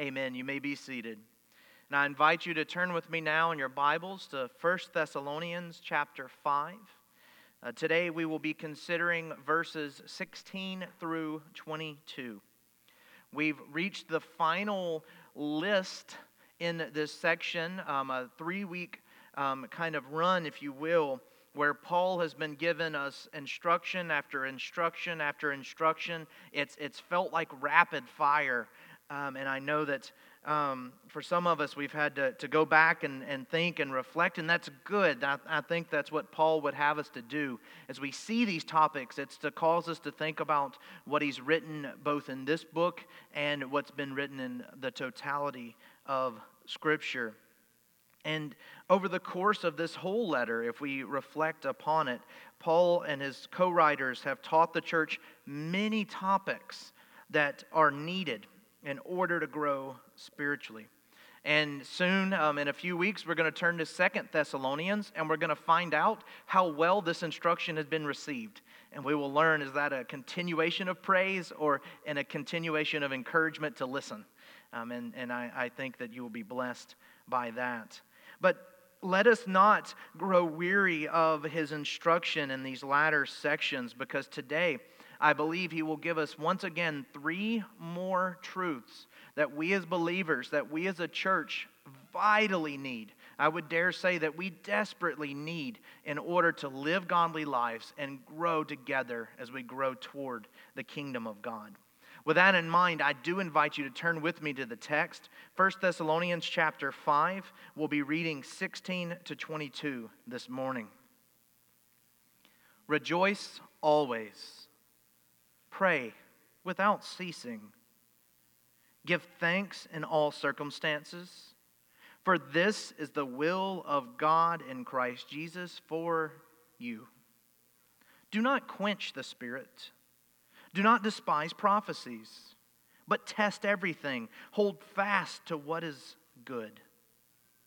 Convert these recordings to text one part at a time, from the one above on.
Amen. You may be seated. And I invite you to turn with me now in your Bibles to 1 Thessalonians chapter 5. Uh, today we will be considering verses 16 through 22. We've reached the final list in this section, um, a three week um, kind of run, if you will, where Paul has been given us instruction after instruction after instruction. It's, it's felt like rapid fire um, and I know that um, for some of us, we've had to, to go back and, and think and reflect, and that's good. I, I think that's what Paul would have us to do. As we see these topics, it's to cause us to think about what he's written both in this book and what's been written in the totality of Scripture. And over the course of this whole letter, if we reflect upon it, Paul and his co writers have taught the church many topics that are needed in order to grow spiritually. And soon, um, in a few weeks, we're going to turn to Second Thessalonians and we're going to find out how well this instruction has been received. And we will learn is that a continuation of praise or in a continuation of encouragement to listen? Um, and and I, I think that you will be blessed by that. But let us not grow weary of his instruction in these latter sections because today, I believe he will give us once again three more truths that we as believers, that we as a church vitally need. I would dare say that we desperately need in order to live godly lives and grow together as we grow toward the kingdom of God. With that in mind, I do invite you to turn with me to the text. 1 Thessalonians chapter 5. We'll be reading 16 to 22 this morning. Rejoice always. Pray without ceasing. Give thanks in all circumstances, for this is the will of God in Christ Jesus for you. Do not quench the Spirit. Do not despise prophecies, but test everything. Hold fast to what is good,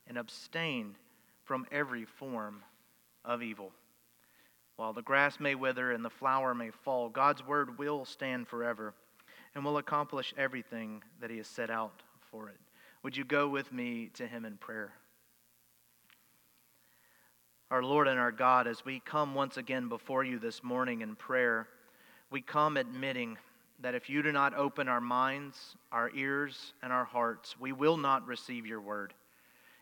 and abstain from every form of evil. While the grass may wither and the flower may fall, God's word will stand forever and will accomplish everything that He has set out for it. Would you go with me to Him in prayer? Our Lord and our God, as we come once again before you this morning in prayer, we come admitting that if you do not open our minds, our ears, and our hearts, we will not receive your word.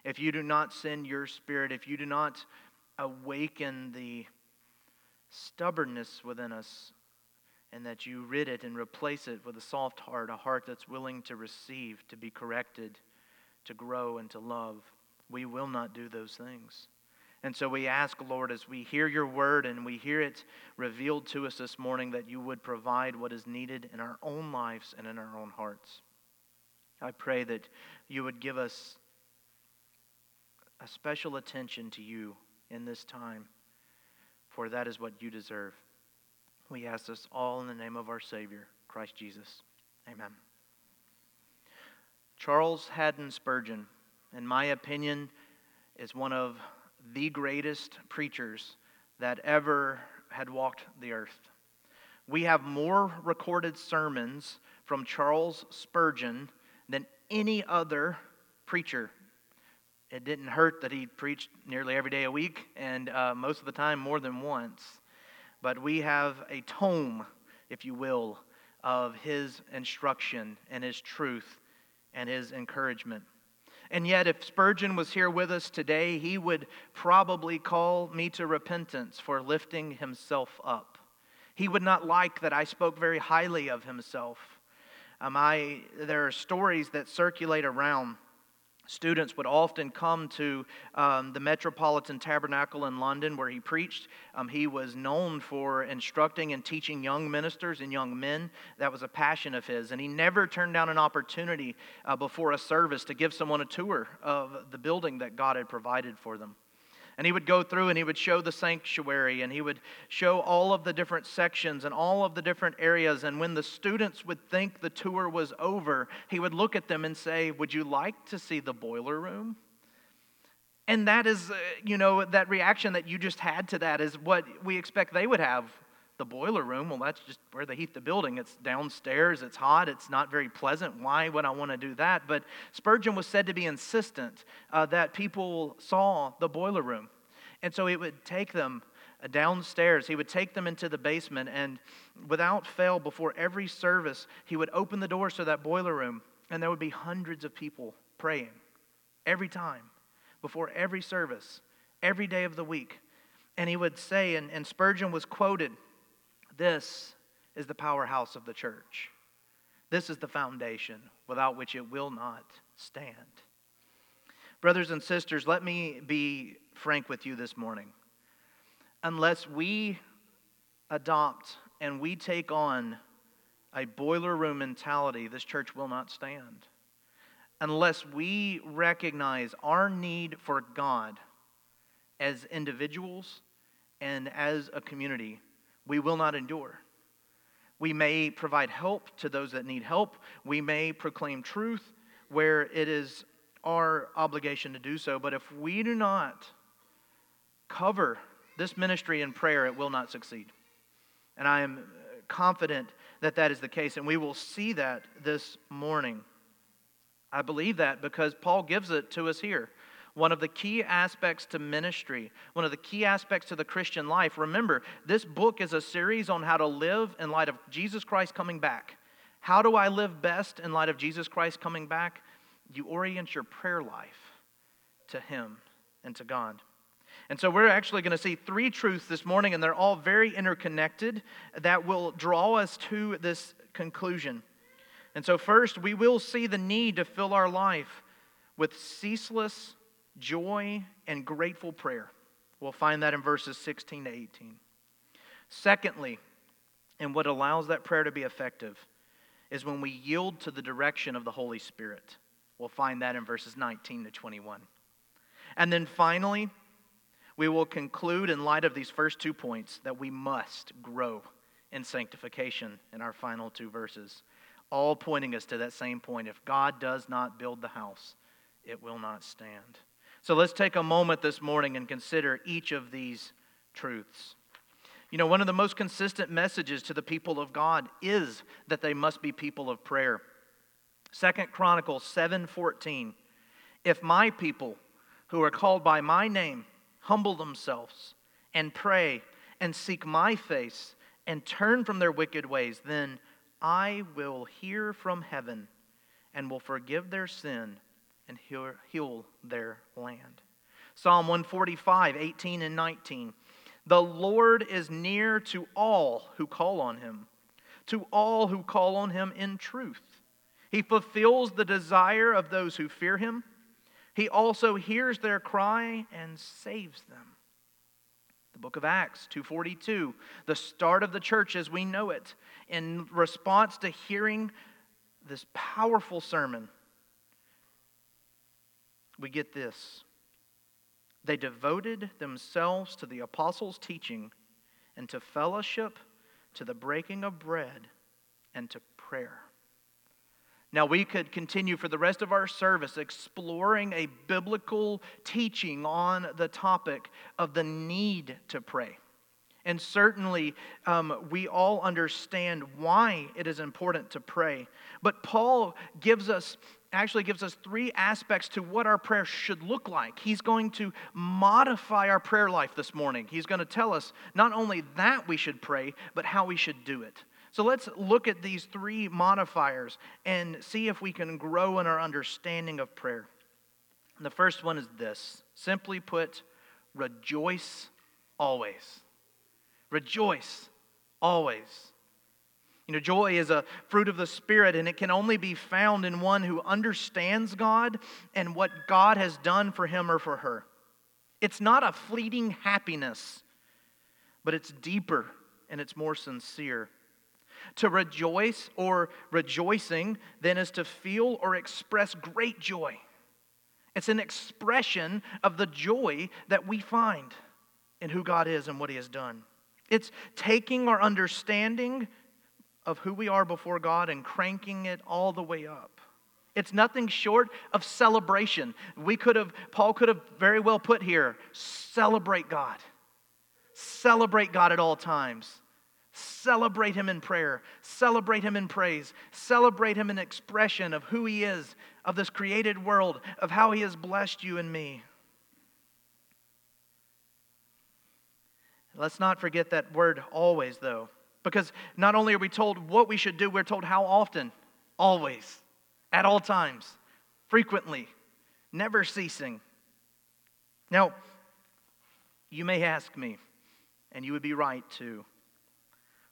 If you do not send your spirit, if you do not awaken the stubbornness within us, and that you rid it and replace it with a soft heart, a heart that's willing to receive, to be corrected, to grow, and to love. We will not do those things. And so we ask, Lord, as we hear your word and we hear it revealed to us this morning, that you would provide what is needed in our own lives and in our own hearts. I pray that you would give us a special attention to you in this time for that is what you deserve. We ask this all in the name of our Savior, Christ Jesus. Amen. Charles Haddon Spurgeon, in my opinion, is one of the greatest preachers that ever had walked the earth. We have more recorded sermons from Charles Spurgeon than any other preacher it didn't hurt that he preached nearly every day a week and uh, most of the time more than once. But we have a tome, if you will, of his instruction and his truth and his encouragement. And yet, if Spurgeon was here with us today, he would probably call me to repentance for lifting himself up. He would not like that I spoke very highly of himself. Um, I, there are stories that circulate around Students would often come to um, the Metropolitan Tabernacle in London where he preached. Um, he was known for instructing and teaching young ministers and young men. That was a passion of his. And he never turned down an opportunity uh, before a service to give someone a tour of the building that God had provided for them. And he would go through and he would show the sanctuary and he would show all of the different sections and all of the different areas. And when the students would think the tour was over, he would look at them and say, Would you like to see the boiler room? And that is, uh, you know, that reaction that you just had to that is what we expect they would have the boiler room. Well, that's just where they heat the building. It's downstairs, it's hot, it's not very pleasant. Why would I want to do that? But Spurgeon was said to be insistent uh, that people saw the boiler room. And so it would take them uh, downstairs. He would take them into the basement, and without fail, before every service, he would open the doors to that boiler room, and there would be hundreds of people praying every time, before every service, every day of the week. And he would say, and, and Spurgeon was quoted, This is the powerhouse of the church. This is the foundation without which it will not stand. Brothers and sisters, let me be frank with you this morning. Unless we adopt and we take on a boiler room mentality, this church will not stand. Unless we recognize our need for God as individuals and as a community, we will not endure. We may provide help to those that need help. We may proclaim truth where it is our obligation to do so. But if we do not cover this ministry in prayer, it will not succeed. And I am confident that that is the case. And we will see that this morning. I believe that because Paul gives it to us here. One of the key aspects to ministry, one of the key aspects to the Christian life. Remember, this book is a series on how to live in light of Jesus Christ coming back. How do I live best in light of Jesus Christ coming back? You orient your prayer life to Him and to God. And so we're actually going to see three truths this morning, and they're all very interconnected that will draw us to this conclusion. And so, first, we will see the need to fill our life with ceaseless joy and grateful prayer. We'll find that in verses 16 to 18. Secondly, and what allows that prayer to be effective is when we yield to the direction of the Holy Spirit. We'll find that in verses 19 to 21. And then finally, we will conclude in light of these first two points that we must grow in sanctification in our final two verses all pointing us to that same point. If God does not build the house, it will not stand. So let's take a moment this morning and consider each of these truths. You know, one of the most consistent messages to the people of God is that they must be people of prayer. Second Chronicles 7:14 If my people who are called by my name humble themselves and pray and seek my face and turn from their wicked ways, then I will hear from heaven and will forgive their sin and heal their land. Psalm 145, 18 and 19. The Lord is near to all who call on him, to all who call on him in truth. He fulfills the desire of those who fear him. He also hears their cry and saves them. The book of Acts 2:42, the start of the church as we know it, in response to hearing this powerful sermon, we get this. They devoted themselves to the apostles' teaching and to fellowship, to the breaking of bread, and to prayer. Now, we could continue for the rest of our service exploring a biblical teaching on the topic of the need to pray. And certainly, um, we all understand why it is important to pray. But Paul gives us, actually gives us three aspects to what our prayer should look like. He's going to modify our prayer life this morning. He's going to tell us not only that we should pray, but how we should do it. So let's look at these three modifiers and see if we can grow in our understanding of prayer. The first one is this simply put, rejoice always. Rejoice always. You know, joy is a fruit of the Spirit, and it can only be found in one who understands God and what God has done for him or for her. It's not a fleeting happiness, but it's deeper and it's more sincere. To rejoice or rejoicing then is to feel or express great joy. It's an expression of the joy that we find in who God is and what He has done. It's taking our understanding of who we are before God and cranking it all the way up. It's nothing short of celebration. We could have, Paul could have very well put here, celebrate God. Celebrate God at all times. Celebrate him in prayer. Celebrate him in praise. Celebrate him in expression of who he is, of this created world, of how he has blessed you and me. Let's not forget that word always, though, because not only are we told what we should do, we're told how often. Always, at all times, frequently, never ceasing. Now, you may ask me, and you would be right too.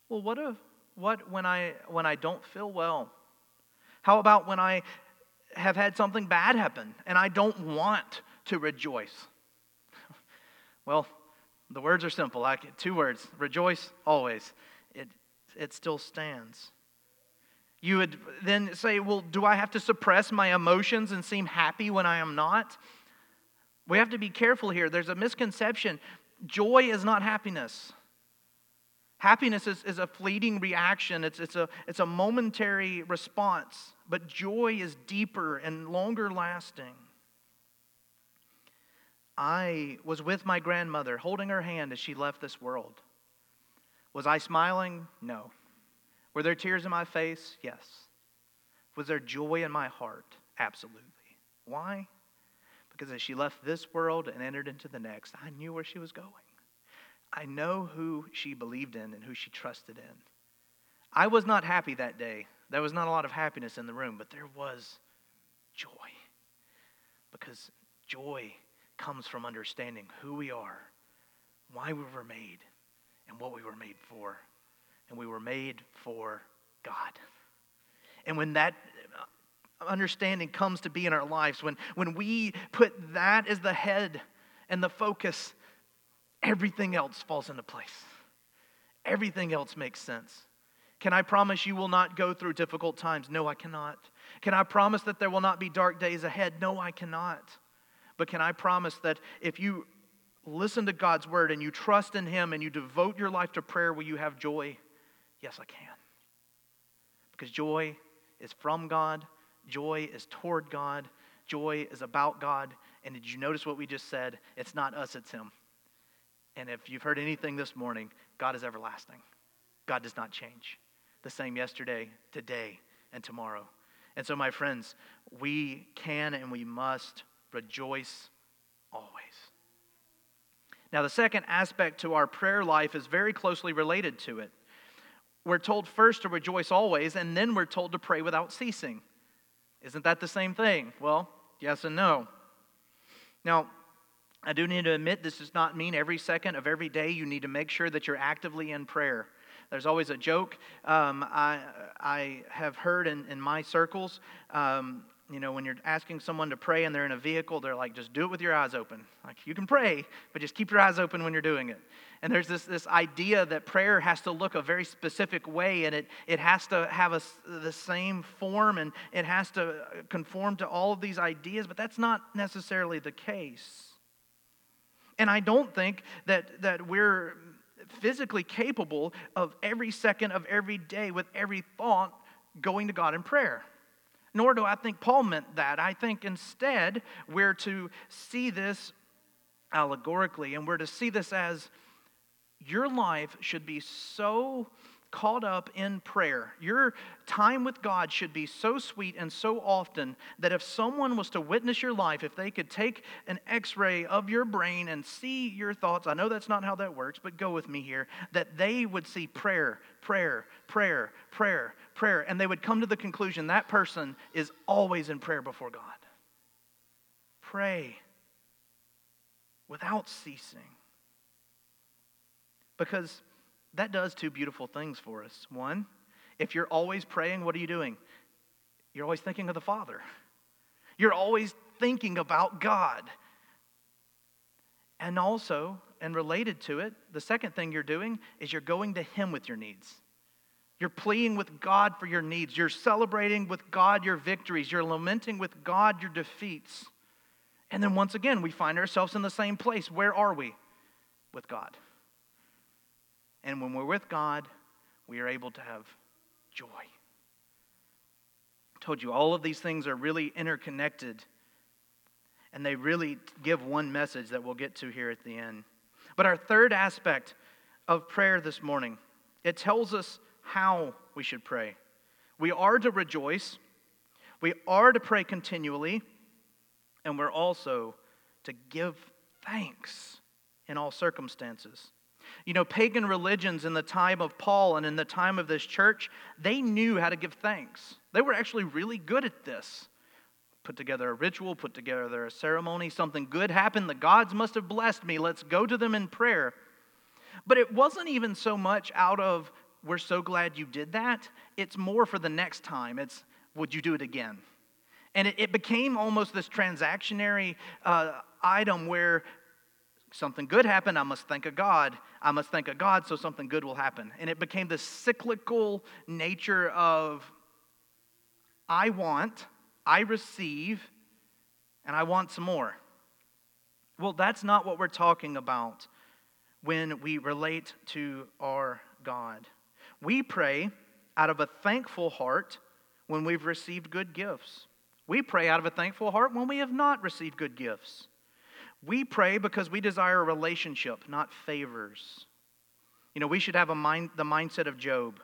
Well, what if, what when I when I don't feel well? How about when I have had something bad happen and I don't want to rejoice? well, the words are simple. Like two words: rejoice always. It still stands. You would then say, Well, do I have to suppress my emotions and seem happy when I am not? We have to be careful here. There's a misconception. Joy is not happiness. Happiness is, is a fleeting reaction, it's, it's, a, it's a momentary response, but joy is deeper and longer lasting. I was with my grandmother, holding her hand as she left this world. Was I smiling? No. Were there tears in my face? Yes. Was there joy in my heart? Absolutely. Why? Because as she left this world and entered into the next, I knew where she was going. I know who she believed in and who she trusted in. I was not happy that day. There was not a lot of happiness in the room, but there was joy. Because joy comes from understanding who we are, why we were made, and what we were made for and we were made for God. And when that uh, understanding comes to be in our lives, when, when we put that as the head and the focus, everything else falls into place. Everything else makes sense. Can I promise you will not go through difficult times? No, I cannot. Can I promise that there will not be dark days ahead? No, I cannot. But can I promise that if you listen to God's word and you trust in Him and you devote your life to prayer, will you have joy? Yes, I can. Because joy is from God, joy is toward God, joy is about God. And did you notice what we just said? It's not us, it's Him. And if you've heard anything this morning, God is everlasting. God does not change. The same yesterday, today, and tomorrow. And so, my friends, we can and we must rejoice always. Now, the second aspect to our prayer life is very closely related to it we're told first to rejoice always, and then we're told to pray without ceasing. Isn't that the same thing? Well, yes and no. Now, I do need to admit this does not mean every second of every day you need to make sure that you're actively in prayer. There's always a joke um, I, I have heard in, in my circles. Um, you know, when you're asking someone to pray and they're in a vehicle, they're like, just do it with your eyes open. Like, you can pray, but just keep your eyes open when you're doing it. And there's this, this idea that prayer has to look a very specific way and it, it has to have a, the same form and it has to conform to all of these ideas, but that's not necessarily the case. And I don't think that, that we're physically capable of every second of every day with every thought going to God in prayer. Nor do I think Paul meant that. I think instead we're to see this allegorically and we're to see this as your life should be so caught up in prayer. Your time with God should be so sweet and so often that if someone was to witness your life, if they could take an x ray of your brain and see your thoughts, I know that's not how that works, but go with me here, that they would see prayer, prayer, prayer, prayer, prayer, and they would come to the conclusion that person is always in prayer before God. Pray without ceasing. Because that does two beautiful things for us. One, if you're always praying, what are you doing? You're always thinking of the Father. You're always thinking about God. And also, and related to it, the second thing you're doing is you're going to Him with your needs. You're pleading with God for your needs. You're celebrating with God your victories. You're lamenting with God your defeats. And then once again, we find ourselves in the same place. Where are we? With God. And when we're with God, we are able to have joy. I told you all of these things are really interconnected, and they really give one message that we'll get to here at the end. But our third aspect of prayer this morning It tells us how we should pray. We are to rejoice, we are to pray continually, and we're also to give thanks in all circumstances. You know, pagan religions in the time of Paul and in the time of this church, they knew how to give thanks. They were actually really good at this. Put together a ritual, put together a ceremony, something good happened. The gods must have blessed me. Let's go to them in prayer. But it wasn't even so much out of, we're so glad you did that. It's more for the next time. It's, would you do it again? And it, it became almost this transactionary uh, item where something good happened, I must thank a God. I must thank a God so something good will happen. And it became this cyclical nature of I want, I receive, and I want some more. Well, that's not what we're talking about when we relate to our God. We pray out of a thankful heart when we've received good gifts. We pray out of a thankful heart when we have not received good gifts. We pray because we desire a relationship, not favors. You know, we should have a mind, the mindset of Job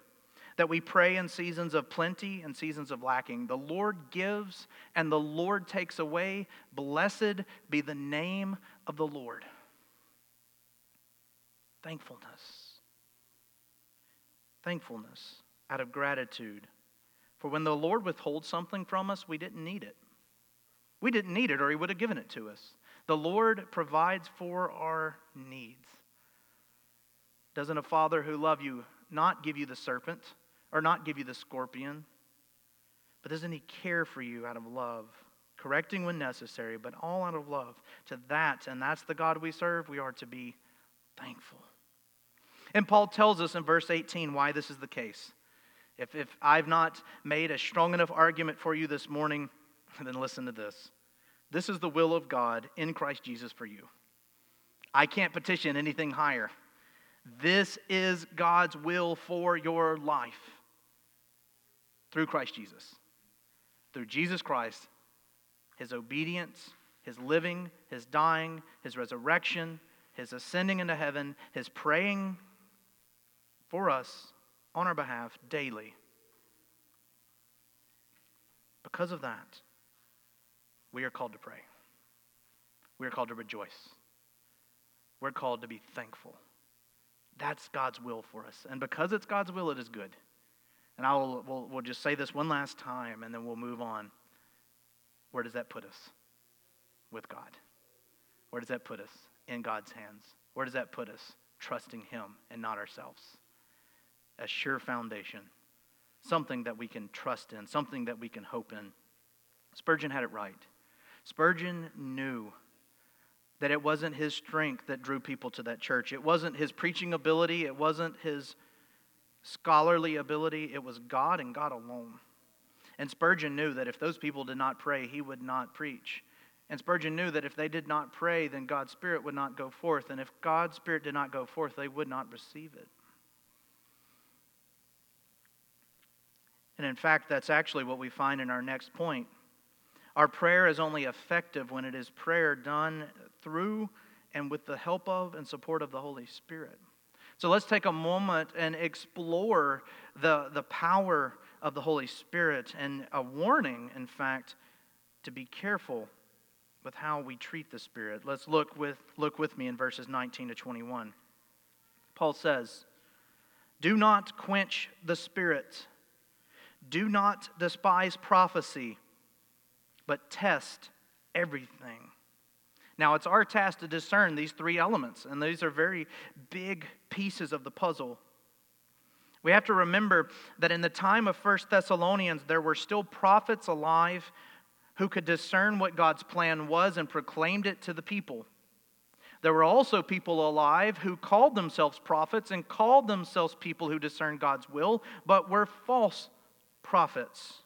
that we pray in seasons of plenty and seasons of lacking. The Lord gives and the Lord takes away. Blessed be the name of the Lord. Thankfulness. Thankfulness out of gratitude. For when the Lord withholds something from us, we didn't need it. We didn't need it, or He would have given it to us. The Lord provides for our needs. Doesn't a father who loves you not give you the serpent or not give you the scorpion? But doesn't he care for you out of love, correcting when necessary, but all out of love? To that, and that's the God we serve, we are to be thankful. And Paul tells us in verse 18 why this is the case. If, if I've not made a strong enough argument for you this morning, then listen to this. This is the will of God in Christ Jesus for you. I can't petition anything higher. This is God's will for your life through Christ Jesus. Through Jesus Christ, his obedience, his living, his dying, his resurrection, his ascending into heaven, his praying for us on our behalf daily. Because of that, we are called to pray. We are called to rejoice. We're called to be thankful. That's God's will for us. And because it's God's will, it is good. And I will we'll, we'll just say this one last time and then we'll move on. Where does that put us? With God. Where does that put us? In God's hands. Where does that put us? Trusting Him and not ourselves. A sure foundation. Something that we can trust in, something that we can hope in. Spurgeon had it right. Spurgeon knew that it wasn't his strength that drew people to that church. It wasn't his preaching ability, it wasn't his scholarly ability, it was God and God alone. And Spurgeon knew that if those people did not pray, he would not preach. And Spurgeon knew that if they did not pray, then God's Spirit would not go forth. And if God's Spirit did not go forth, they would not receive it. And in fact, that's actually what we find in our next point. Our prayer is only effective when it is prayer done through and with the help of and support of the Holy Spirit. So let's take a moment and explore the, the power of the Holy Spirit and a warning, in fact, to be careful with how we treat the Spirit. Let's look with, look with me in verses 19 to 21. Paul says, Do not quench the Spirit, do not despise prophecy but test everything. Now, it's our task to discern these three elements, and these are very big pieces of the puzzle. We have to remember that in the time of First Thessalonians, there were still prophets alive who could discern what God's plan was and proclaimed it to the people. There were also people alive who called themselves prophets and called themselves people who discern God's will, but were false prophets.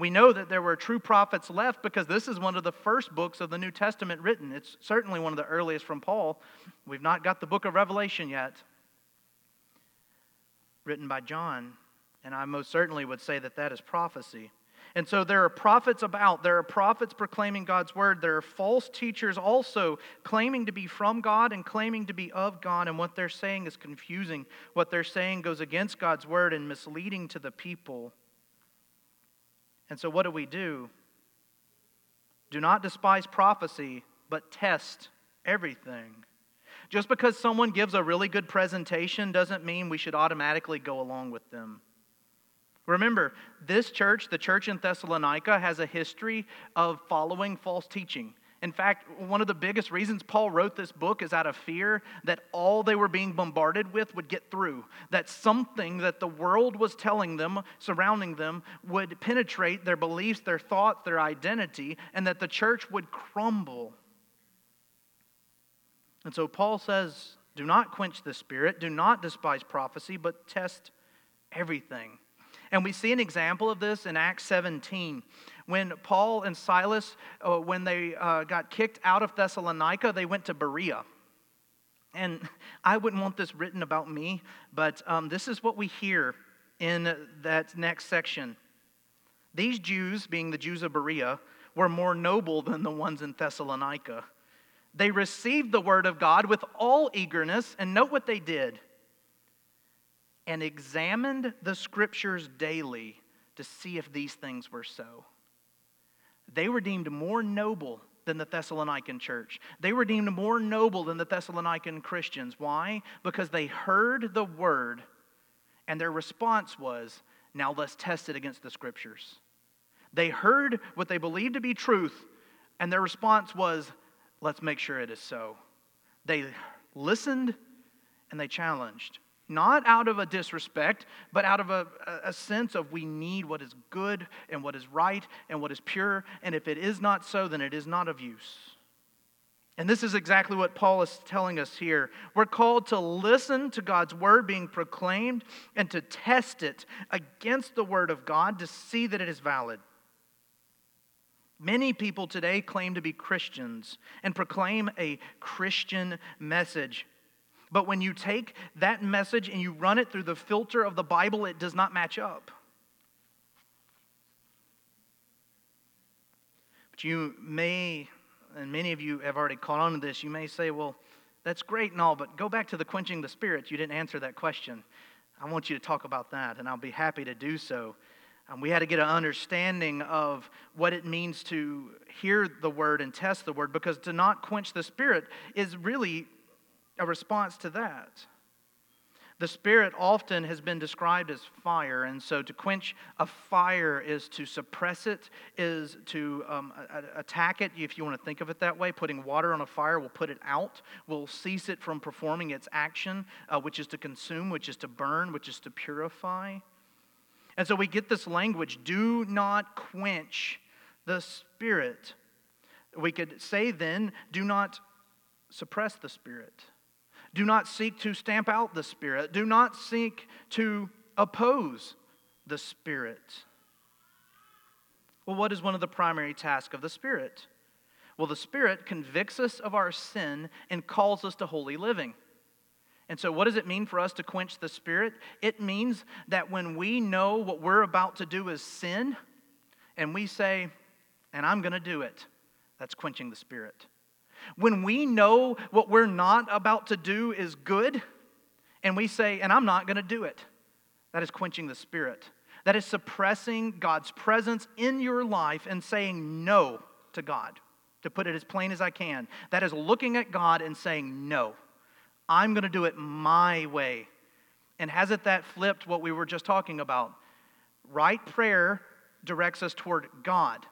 We know that there were true prophets left because this is one of the first books of the New Testament written. It's certainly one of the earliest from Paul. We've not got the book of Revelation yet, written by John, and I most certainly would say that that is prophecy. And so there are prophets about, there are prophets proclaiming God's word, there are false teachers also claiming to be from God and claiming to be of God, and what they're saying is confusing. What they're saying goes against God's word and misleading to the people. And so what do we do? Do not despise prophecy, but test everything. Just because someone gives a really good presentation doesn't mean we should automatically go along with them. Remember, this church, the church in Thessalonica, has a history of following false teaching. In fact, one of the biggest reasons Paul wrote this book is out of fear that all they were being bombarded with would get through, that something that the world was telling them, surrounding them, would penetrate their beliefs, their thoughts, their identity, and that the church would crumble. And so Paul says, Do not quench the spirit, do not despise prophecy, but test everything. And we see an example of this in Acts 17. When Paul and Silas, uh, when they uh, got kicked out of Thessalonica, they went to Berea. And I wouldn't want this written about me, but um, this is what we hear in that next section. These Jews, being the Jews of Berea, were more noble than the ones in Thessalonica. They received the word of God with all eagerness, and note what they did and examined the scriptures daily to see if these things were so. They were deemed more noble than the Thessalonican church. They were deemed more noble than the Thessalonican Christians. Why? Because they heard the word, and their response was, now let's test it against the scriptures. They heard what they believed to be truth, and their response was, let's make sure it is so. They listened and they challenged not out of a disrespect, but out of a, a sense of we need what is good and what is right and what is pure. And if it is not so, then it is not of use. And this is exactly what Paul is telling us here. We're called to listen to God's word being proclaimed and to test it against the word of God to see that it is valid. Many people today claim to be Christians and proclaim a Christian message. But when you take that message and you run it through the filter of the Bible, it does not match up. But you may, and many of you have already caught on to this, you may say, well, that's great and all, but go back to the quenching the spirits. You didn't answer that question. I want you to talk about that, and I'll be happy to do so. Um, we had to get an understanding of what it means to hear the word and test the word because to not quench the spirit is really a response to that. The Spirit often has been described as fire, and so to quench a fire is to suppress it, is to um, attack it, if you want to think of it that way. Putting water on a fire will put it out, will cease it from performing its action, uh, which is to consume, which is to burn, which is to purify. And so we get this language do not quench the Spirit. We could say then, do not suppress the Spirit. Do not seek to stamp out the Spirit. Do not seek to oppose the Spirit. Well, what is one of the primary tasks of the Spirit? Well, the Spirit convicts us of our sin and calls us to holy living. And so, what does it mean for us to quench the Spirit? It means that when we know what we're about to do is sin, and we say, and I'm going to do it, that's quenching the Spirit. When we know what we're not about to do is good, and we say, and I'm not going to do it, that is quenching the spirit. That is suppressing God's presence in your life and saying no to God, to put it as plain as I can. That is looking at God and saying, no, I'm going to do it my way. And has it that flipped what we were just talking about? Right prayer directs us toward God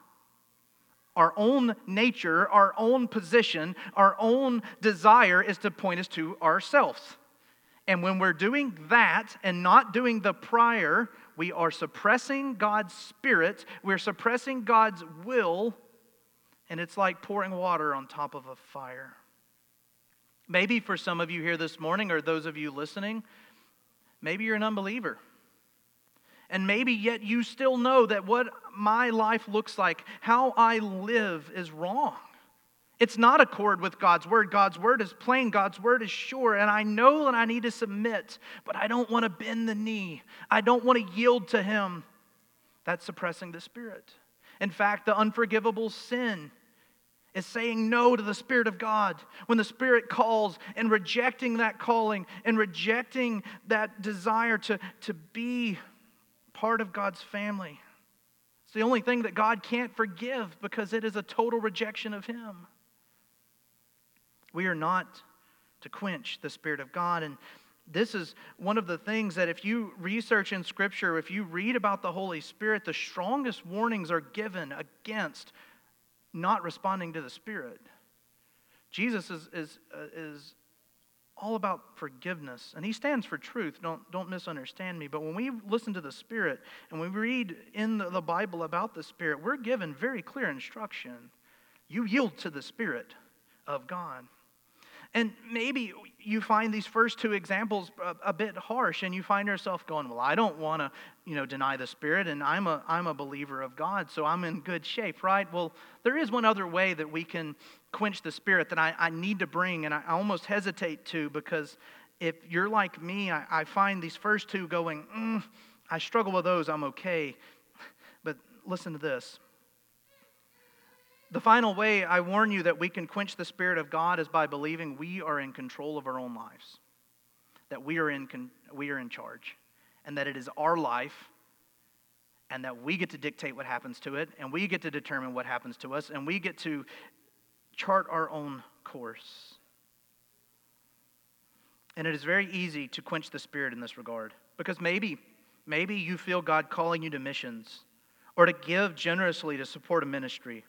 our own nature, our own position, our own desire is to point us to ourselves. And when we're doing that and not doing the prior, we are suppressing God's spirit, we're suppressing God's will, and it's like pouring water on top of a fire. Maybe for some of you here this morning, or those of you listening, maybe you're an unbeliever. And maybe yet you still know that what my life looks like, how I live, is wrong. It's not accord with God's word. God's word is plain, God's word is sure, and I know that I need to submit, but I don't want to bend the knee. I don't want to yield to Him. That's suppressing the Spirit. In fact, the unforgivable sin is saying no to the Spirit of God. When the Spirit calls and rejecting that calling and rejecting that desire to, to be part of God's family. It's the only thing that God can't forgive because it is a total rejection of Him. We are not to quench the Spirit of God. And this is one of the things that if you research in Scripture, if you read about the Holy Spirit, the strongest warnings are given against not responding to the Spirit. Jesus is, is, uh, is all about forgiveness, and he stands for truth. Don't, don't misunderstand me. But when we listen to the Spirit and we read in the, the Bible about the Spirit, we're given very clear instruction. You yield to the Spirit of God. And maybe you find these first two examples a, a, bit harsh and you find yourself going, Well, I don't want to, you know, deny the Spirit and I'm a, I'm a believer of God, so I'm in good shape, right? Well, there is one other way that we can quench the Spirit that I, I need to bring, and I almost hesitate to because if you're like me, I, I find these first two going, mm, I struggle with those, I'm okay. But listen to this the final way I warn you that we can quench the Spirit of God is by believing we are in control of our own lives, that we are in, we are in charge, and that it is our life, and that we get to dictate what happens to it, and we get to determine what happens to us, and we get to chart our own course. And it is very easy to quench the Spirit in this regard, because maybe, maybe you feel God calling you to missions or to give generously to support a ministry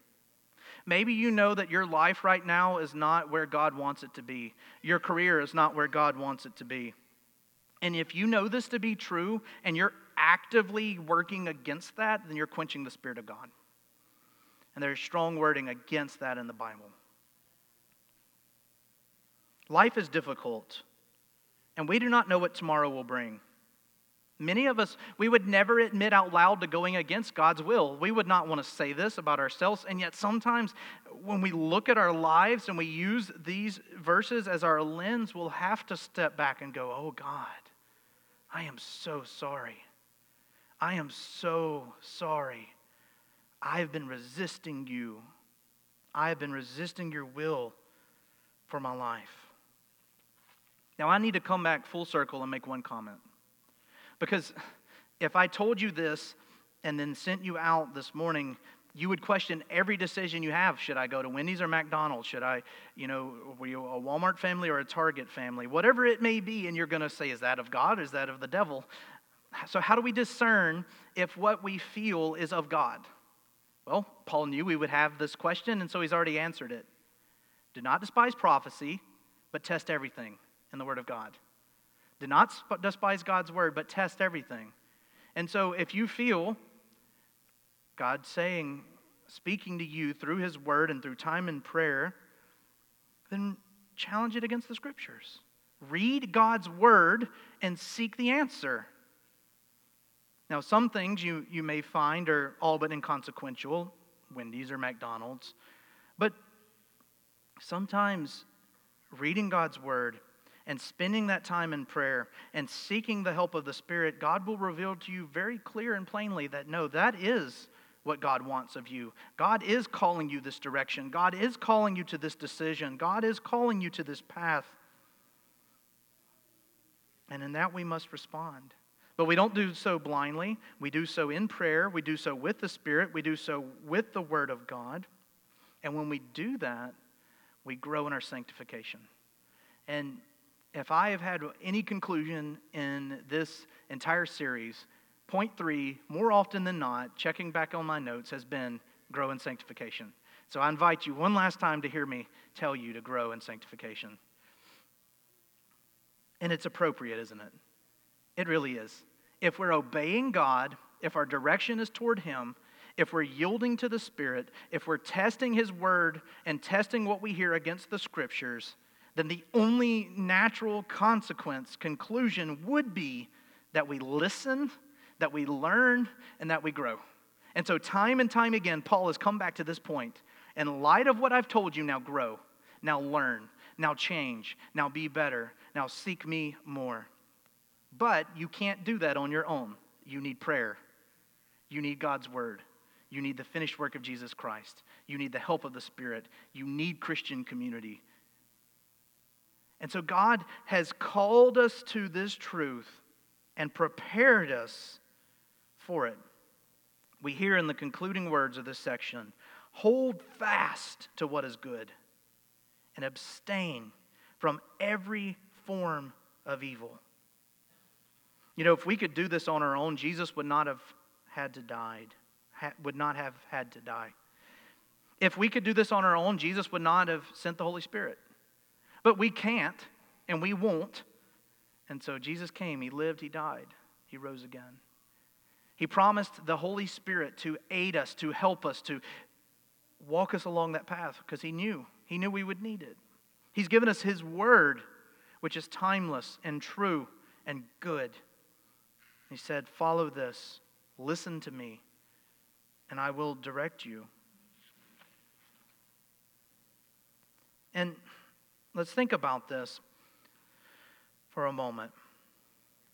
Maybe you know that your life right now is not where God wants it to be. Your career is not where God wants it to be. And if you know this to be true and you're actively working against that, then you're quenching the Spirit of God. And there's strong wording against that in the Bible. Life is difficult, and we do not know what tomorrow will bring. Many of us, we would never admit out loud to going against God's will. We would not want to say this about ourselves. And yet, sometimes when we look at our lives and we use these verses as our lens, we'll have to step back and go, Oh God, I am so sorry. I am so sorry. I've been resisting you. I have been resisting your will for my life. Now, I need to come back full circle and make one comment. Because if I told you this and then sent you out this morning, you would question every decision you have. Should I go to Wendy's or McDonald's? Should I, you know, were you a Walmart family or a Target family? Whatever it may be, and you're going to say, is that of God? Is that of the devil? So, how do we discern if what we feel is of God? Well, Paul knew we would have this question, and so he's already answered it. Do not despise prophecy, but test everything in the Word of God. Do not despise God's word, but test everything. And so if you feel God saying, speaking to you through his word and through time and prayer, then challenge it against the scriptures. Read God's word and seek the answer. Now, some things you, you may find are all but inconsequential, Wendy's or McDonald's, but sometimes reading God's word and spending that time in prayer and seeking the help of the Spirit, God will reveal to you very clear and plainly that no, that is what God wants of you. God is calling you this direction. God is calling you to this decision. God is calling you to this path. And in that we must respond. But we don't do so blindly. We do so in prayer. We do so with the Spirit. We do so with the Word of God. And when we do that, we grow in our sanctification. And if I have had any conclusion in this entire series, point three, more often than not, checking back on my notes, has been grow in sanctification. So I invite you one last time to hear me tell you to grow in sanctification. And it's appropriate, isn't it? It really is. If we're obeying God, if our direction is toward Him, if we're yielding to the Spirit, if we're testing His Word and testing what we hear against the Scriptures, then the only natural consequence, conclusion would be that we listen, that we learn, and that we grow. And so, time and time again, Paul has come back to this point. In light of what I've told you, now grow, now learn, now change, now be better, now seek me more. But you can't do that on your own. You need prayer, You need God's word. You need the finished work of Jesus Christ. You need the help of the Spirit. You need Christian community. And so God has called us to this truth and prepared us for it. We hear in the concluding words of this section hold fast to what is good and abstain from every form of evil. You know, if we could do this on our own, Jesus would not have had to die, would not have had to die. If we could do this on our own, Jesus would not have sent the Holy Spirit. But we can't, and we won't. And so Jesus came, He lived, He died, He rose again. He promised the Holy Spirit to aid us, to help us, to walk us along that path because He knew. He knew we would need it. He's given us His Word, which is timeless and true and good. He said, Follow this, listen to me, and I will direct you. And let's think about this for a moment.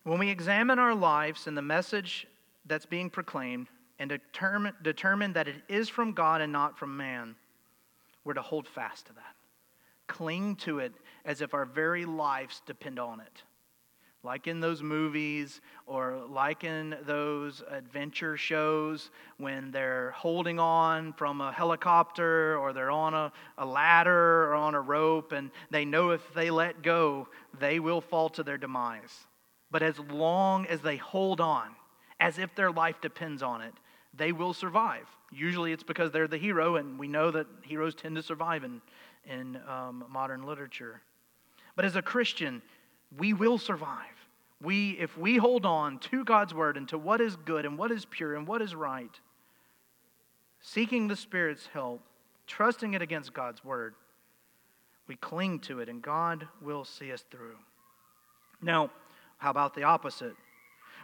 When we examine our lives and the message that's being proclaimed and determine, determine that it is from God and not from man, we're to hold fast to that. Cling to it as if our very lives depend on it like in those movies or like in those adventure shows when they're holding on from a helicopter or they're on a, a ladder or on a rope and they know if they let go, they will fall to their demise. But as long as they hold on, as if their life depends on it, they will survive. Usually it's because they're the hero, and we know that heroes tend to survive in, in um, modern literature. But as a Christian, we will survive. We, if we hold on to God's word and to what is good and what is pure and what is right, seeking the Spirit's help, trusting it against God's word, we cling to it and God will see us through. Now, how about the opposite?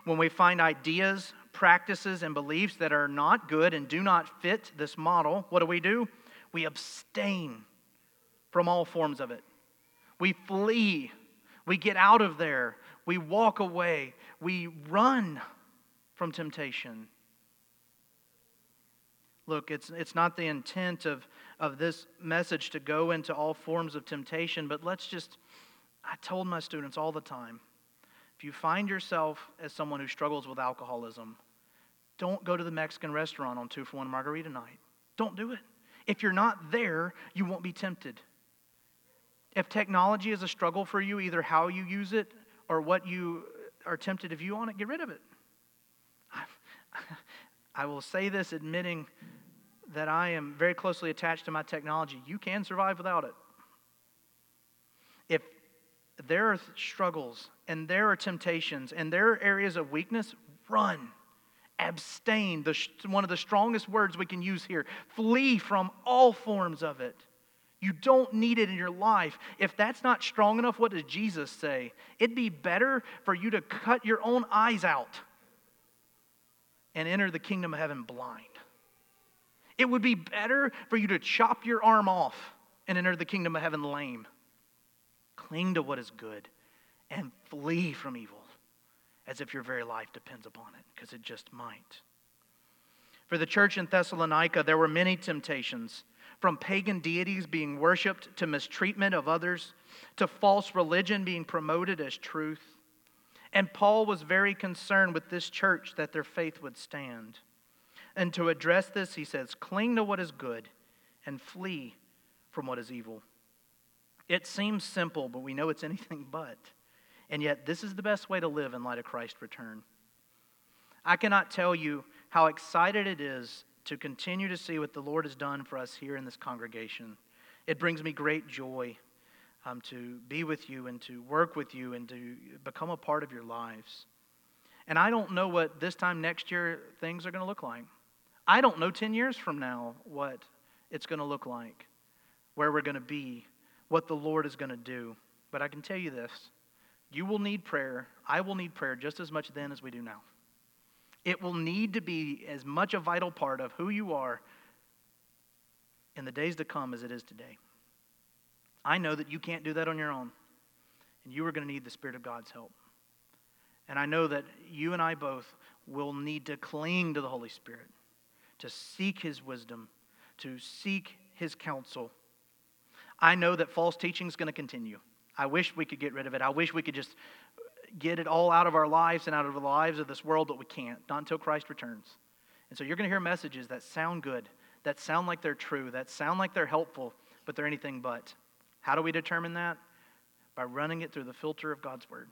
When we find ideas, practices, and beliefs that are not good and do not fit this model, what do we do? We abstain from all forms of it. We flee we get out of there. We walk away. We run from temptation. Look, it's, it's not the intent of, of this message to go into all forms of temptation, but let's just, I told my students all the time if you find yourself as someone who struggles with alcoholism, don't go to the Mexican restaurant on two for one margarita night. Don't do it. If you're not there, you won't be tempted. If technology is a struggle for you, either how you use it or what you are tempted to view on it, get rid of it. I will say this admitting that I am very closely attached to my technology. You can survive without it. If there are struggles and there are temptations and there are areas of weakness, run. Abstain, the, one of the strongest words we can use here. Flee from all forms of it. You don't need it in your life. If that's not strong enough, what does Jesus say? It'd be better for you to cut your own eyes out and enter the kingdom of heaven blind. It would be better for you to chop your arm off and enter the kingdom of heaven lame. Cling to what is good and flee from evil as if your very life depends upon it, because it just might. For the church in Thessalonica, there were many temptations from pagan deities being worshiped to mistreatment of others to false religion being promoted as truth. And Paul was very concerned with this church that their faith would stand. And to address this, he says, Cling to what is good and flee from what is evil. It seems simple, but we know it's anything but. And yet, this is the best way to live in light of Christ's return. I cannot tell you how excited it is to continue to see what the Lord has done for us here in this congregation. It brings me great joy um, to be with you and to work with you and to become a part of your lives. And I don't know what this time next year things are going to look like. I don't know 10 years from now what it's going to look like, where we're going to be, what the Lord is going to do. But I can tell you this you will need prayer. I will need prayer just as much then as we do now. It will need to be as much a vital part of who you are in the days to come as it is today. I know that you can't do that on your own, and you are going to need the Spirit of God's help. And I know that you and I both will need to cling to the Holy Spirit, to seek His wisdom, to seek His counsel. I know that false teaching is going to continue. I wish we could get rid of it. I wish we could just get it all out of our lives and out of the lives of this world, but we can't, not until Christ returns. And so you're going to hear messages that sound good, that sound like they're true, that sound like they're helpful, but they're anything but. How do we determine that? By running it through the filter of God's Word,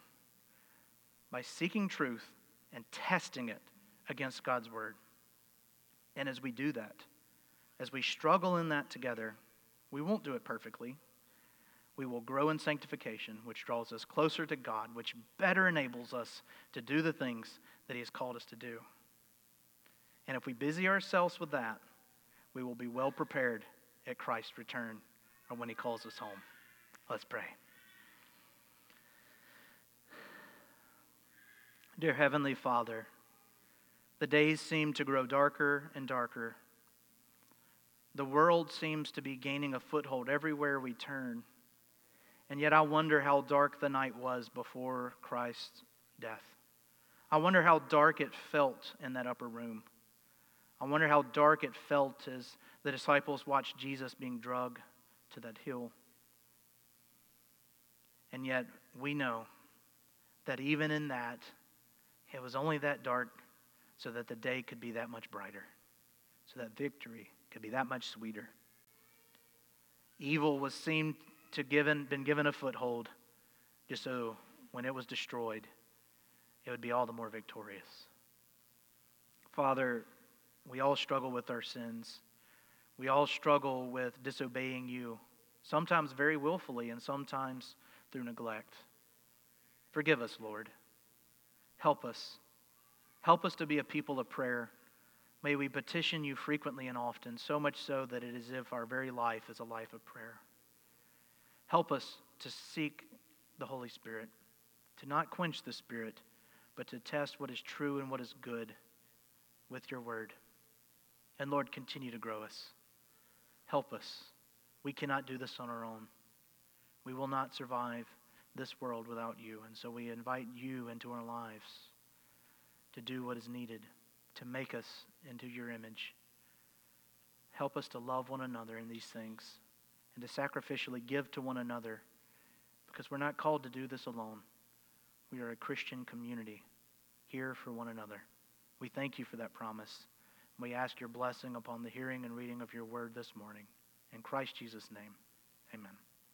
by seeking truth and testing it against God's Word. And as we do that, as we struggle in that together, we won't do it perfectly. We will grow in sanctification, which draws us closer to God, which better enables us to do the things that He has called us to do. And if we busy ourselves with that, we will be well prepared at Christ's return or when He calls us home. Let's pray. Dear Heavenly Father, the days seem to grow darker and darker. The world seems to be gaining a foothold everywhere we turn. And yet I wonder how dark the night was before Christ's death. I wonder how dark it felt in that upper room. I wonder how dark it felt as the disciples watched Jesus being drugged to that hill. And yet we know that even in that, it was only that dark so that the day could be that much brighter, so that victory could be that much sweeter. Evil was seemed to given been given a foothold, just so when it was destroyed, it would be all the more victorious. Father, we all struggle with our sins. We all struggle with disobeying you, sometimes very willfully and sometimes through neglect. Forgive us, Lord. Help us. Help us to be a people of prayer. May we petition you frequently and often, so much so that it is as if our very life is a life of prayer. Help us to seek the Holy Spirit, to not quench the Spirit, but to test what is true and what is good with your word. And Lord, continue to grow us. Help us. We cannot do this on our own. We will not survive this world without you. And so we invite you into our lives to do what is needed to make us into your image. Help us to love one another in these things and to sacrificially give to one another because we're not called to do this alone. We are a Christian community here for one another. We thank you for that promise. We ask your blessing upon the hearing and reading of your word this morning. In Christ Jesus' name, amen.